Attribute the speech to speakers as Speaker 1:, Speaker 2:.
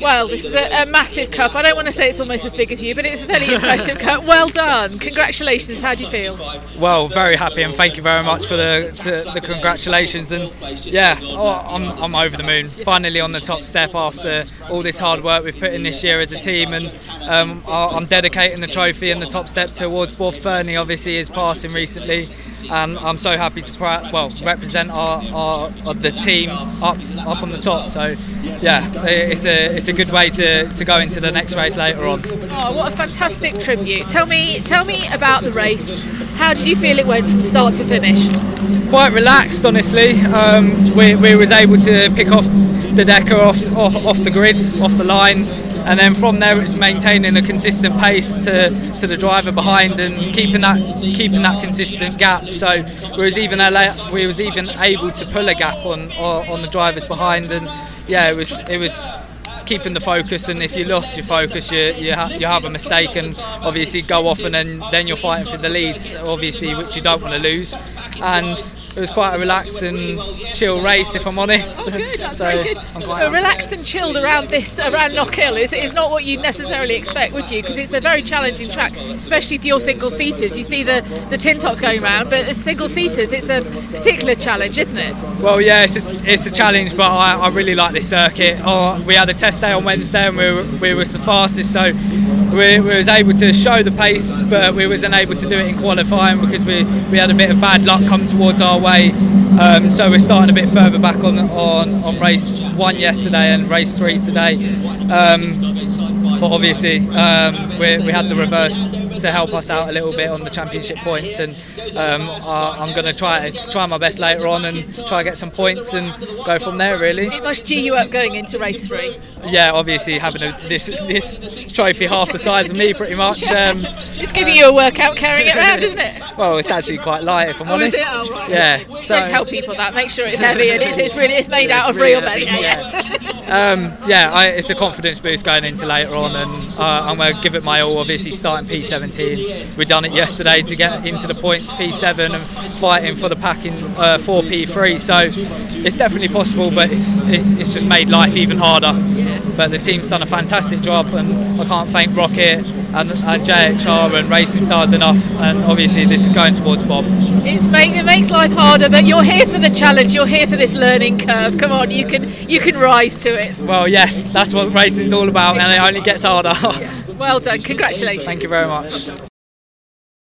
Speaker 1: Well, this is a, a, massive cup. I don't want to say it's almost as big as you, but it's a very impressive cup. Well done. Congratulations. How do you feel?
Speaker 2: Well, very happy, and thank you very much for the the congratulations. And yeah, oh, I'm, I'm over the moon. Finally on the top step after all this hard work we've put in this year as a team, and um, I'm dedicating the trophy and the top step towards Bob Fernie. Obviously, is passing recently and I'm so happy to well represent our, our, our, the team up up on the top. So yeah, it's a it's a good way to, to go into the next race later on.
Speaker 1: Oh, what a fantastic tribute! Tell me tell me about the race. How did you feel it went from start to finish?
Speaker 2: Quite relaxed, honestly. Um, we, we was able to pick off the Decker off, off off the grid, off the line and then from there it's maintaining a consistent pace to, to the driver behind and keeping that keeping that consistent gap. So we was even we was even able to pull a gap on on the drivers behind, and yeah, it was it was keeping the focus and if you lost your focus you you, ha- you have a mistake and obviously go off and then then you're fighting for the leads obviously which you don't want to lose and it was quite a relaxed and chill race, if I'm honest.
Speaker 1: Oh, good. So good. relaxed and chilled around this around Knockhill is, is not what you'd necessarily expect, would you? Because it's a very challenging track, especially for your single seaters. You see the the tin tops going around, but single seaters, it's a particular challenge, isn't it?
Speaker 2: Well, yeah, it's a, it's a challenge, but I, I really like this circuit. Oh, we had a test day on Wednesday, and we were, we were the fastest, so we, we was able to show the pace, but we wasn't able to do it in qualifying because we, we had a bit of bad luck come towards our way. Um, so we're starting a bit further back on, on, on race one yesterday and race three today. Um, but obviously, um, we, we had the reverse to help us out a little bit on the championship points. And um, I'm going to try try my best later on and try to get some points and go from there. Really,
Speaker 1: it must G you up going into race three.
Speaker 2: Yeah, obviously having a, this this trophy half the size of me, pretty much. Um,
Speaker 1: it's giving you a workout carrying it around, isn't it?
Speaker 2: Well, it's actually quite light, if I'm oh, honest.
Speaker 1: Oh, right.
Speaker 2: Yeah.
Speaker 1: So Don't tell people that. Make sure it's heavy and it's, it's really it's made out of real men. Yeah.
Speaker 2: Yeah, um, yeah I, it's a confidence boost going into later on, and uh, I'm going to give it my all. Obviously, starting P7 17. We've done it yesterday to get into the points P7 and fighting for the pack in uh, 4 P3. So it's definitely possible, but it's, it's, it's just made life even harder. But the team's done a fantastic job, and I can't thank Rocket and, and JHR and Racing Stars enough. And obviously, this is going towards Bob.
Speaker 1: It's make, it makes life harder, but you're here for the challenge. You're here for this learning curve. Come on, you can you can rise to it.
Speaker 2: Well, yes, that's what racing's all about, and it only gets harder.
Speaker 1: Well done. Congratulations.
Speaker 2: Thank you very much.